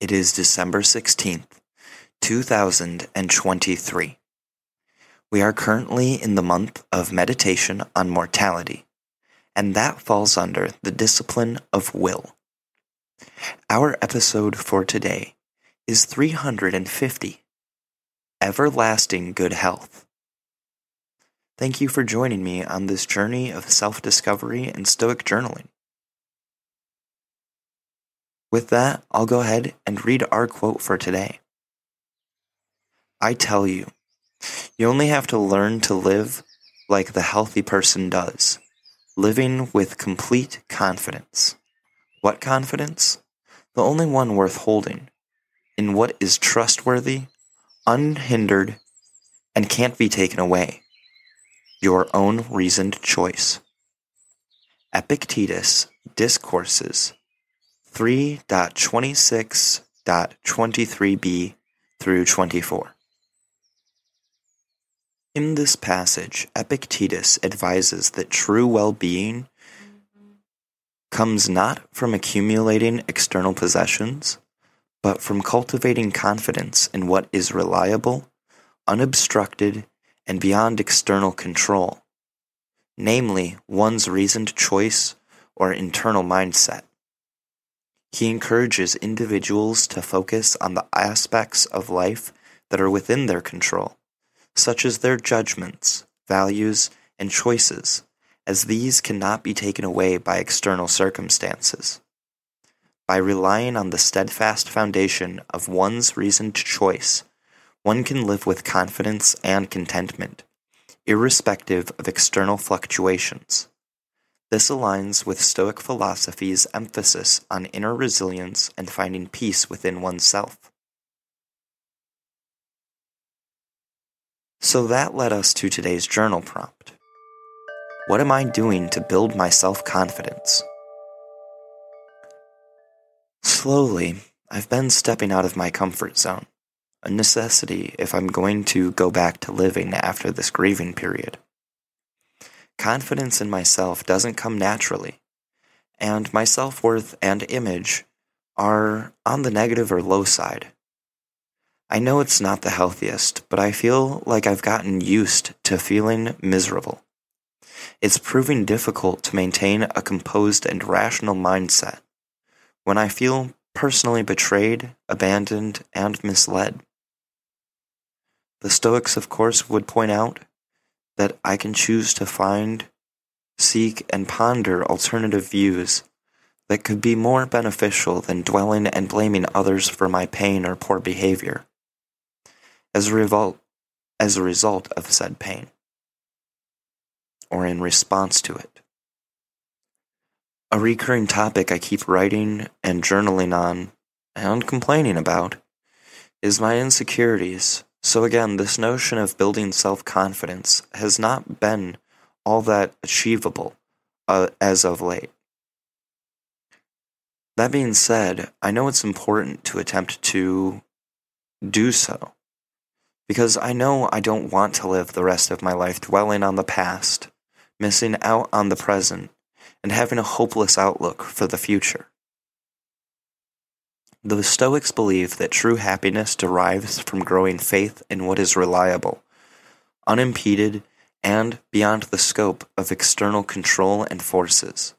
It is December 16th, 2023. We are currently in the month of meditation on mortality, and that falls under the discipline of will. Our episode for today is 350 Everlasting Good Health. Thank you for joining me on this journey of self discovery and Stoic journaling. With that, I'll go ahead and read our quote for today. I tell you, you only have to learn to live like the healthy person does, living with complete confidence. What confidence? The only one worth holding, in what is trustworthy, unhindered, and can't be taken away. Your own reasoned choice. Epictetus Discourses 3.26.23b through 24. In this passage, Epictetus advises that true well being comes not from accumulating external possessions, but from cultivating confidence in what is reliable, unobstructed, and beyond external control, namely one's reasoned choice or internal mindset. He encourages individuals to focus on the aspects of life that are within their control, such as their judgments, values, and choices, as these cannot be taken away by external circumstances. By relying on the steadfast foundation of one's reasoned choice, one can live with confidence and contentment, irrespective of external fluctuations. This aligns with Stoic philosophy's emphasis on inner resilience and finding peace within oneself. So that led us to today's journal prompt. What am I doing to build my self confidence? Slowly, I've been stepping out of my comfort zone, a necessity if I'm going to go back to living after this grieving period. Confidence in myself doesn't come naturally, and my self worth and image are on the negative or low side. I know it's not the healthiest, but I feel like I've gotten used to feeling miserable. It's proving difficult to maintain a composed and rational mindset when I feel personally betrayed, abandoned, and misled. The Stoics, of course, would point out that I can choose to find, seek, and ponder alternative views that could be more beneficial than dwelling and blaming others for my pain or poor behavior as a result, as a result of said pain or in response to it. A recurring topic I keep writing and journaling on and complaining about is my insecurities so again, this notion of building self confidence has not been all that achievable uh, as of late. That being said, I know it's important to attempt to do so because I know I don't want to live the rest of my life dwelling on the past, missing out on the present, and having a hopeless outlook for the future. The Stoics believe that true happiness derives from growing faith in what is reliable, unimpeded, and beyond the scope of external control and forces,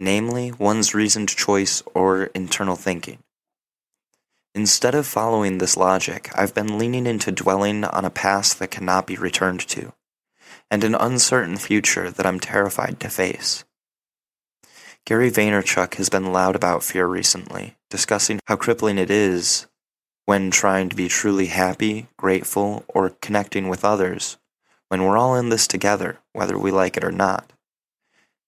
namely one's reasoned choice or internal thinking. Instead of following this logic, I've been leaning into dwelling on a past that cannot be returned to, and an uncertain future that I'm terrified to face. Gary Vaynerchuk has been loud about fear recently, discussing how crippling it is when trying to be truly happy, grateful, or connecting with others, when we're all in this together, whether we like it or not.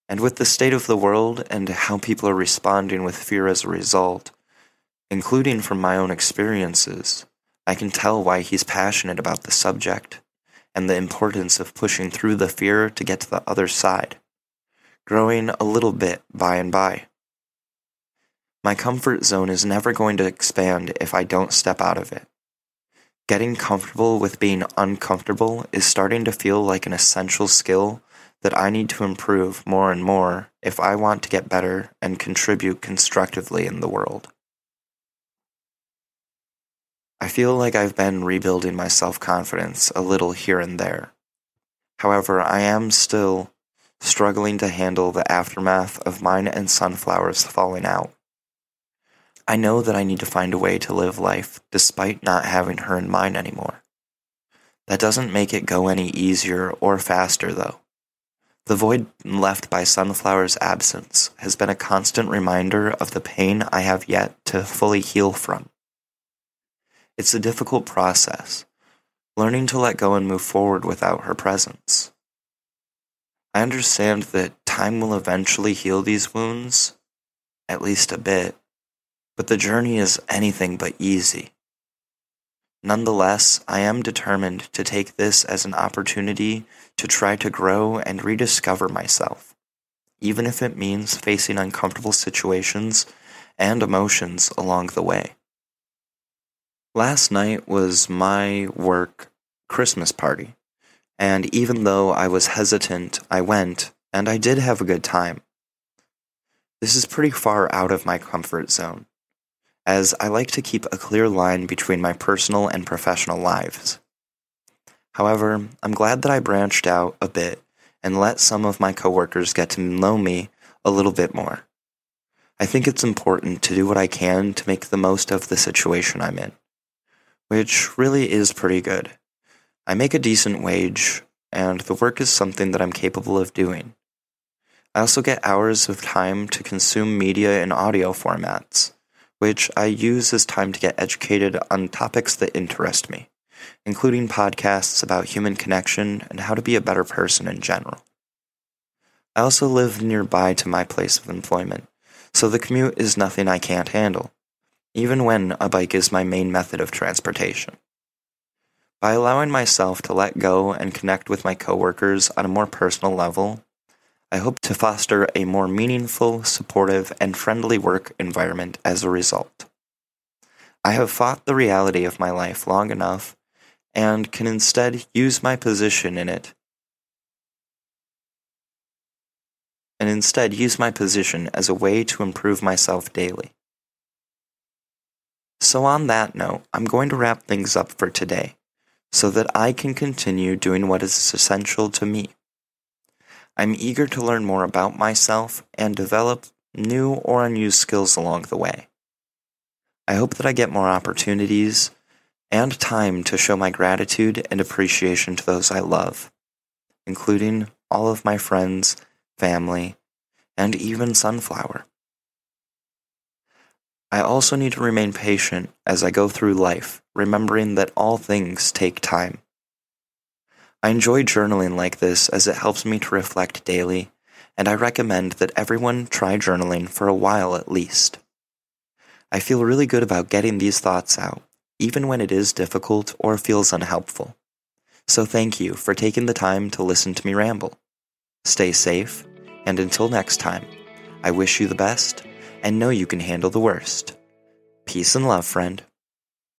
And with the state of the world and how people are responding with fear as a result, including from my own experiences, I can tell why he's passionate about the subject and the importance of pushing through the fear to get to the other side, growing a little bit by and by. My comfort zone is never going to expand if I don't step out of it. Getting comfortable with being uncomfortable is starting to feel like an essential skill that I need to improve more and more if I want to get better and contribute constructively in the world. I feel like I've been rebuilding my self confidence a little here and there. However, I am still struggling to handle the aftermath of mine and Sunflower's falling out. I know that I need to find a way to live life despite not having her in mind anymore. That doesn't make it go any easier or faster, though. The void left by Sunflower's absence has been a constant reminder of the pain I have yet to fully heal from. It's a difficult process, learning to let go and move forward without her presence. I understand that time will eventually heal these wounds, at least a bit, but the journey is anything but easy. Nonetheless, I am determined to take this as an opportunity to try to grow and rediscover myself, even if it means facing uncomfortable situations and emotions along the way. Last night was my work Christmas party, and even though I was hesitant, I went, and I did have a good time. This is pretty far out of my comfort zone, as I like to keep a clear line between my personal and professional lives. However, I'm glad that I branched out a bit and let some of my coworkers get to know me a little bit more. I think it's important to do what I can to make the most of the situation I'm in which really is pretty good. I make a decent wage, and the work is something that I'm capable of doing. I also get hours of time to consume media in audio formats, which I use as time to get educated on topics that interest me, including podcasts about human connection and how to be a better person in general. I also live nearby to my place of employment, so the commute is nothing I can't handle even when a bike is my main method of transportation. By allowing myself to let go and connect with my coworkers on a more personal level, I hope to foster a more meaningful, supportive, and friendly work environment as a result. I have fought the reality of my life long enough and can instead use my position in it and instead use my position as a way to improve myself daily. So, on that note, I'm going to wrap things up for today so that I can continue doing what is essential to me. I'm eager to learn more about myself and develop new or unused skills along the way. I hope that I get more opportunities and time to show my gratitude and appreciation to those I love, including all of my friends, family, and even Sunflower. I also need to remain patient as I go through life, remembering that all things take time. I enjoy journaling like this as it helps me to reflect daily, and I recommend that everyone try journaling for a while at least. I feel really good about getting these thoughts out, even when it is difficult or feels unhelpful. So thank you for taking the time to listen to me ramble. Stay safe, and until next time, I wish you the best and know you can handle the worst. Peace and love, friend.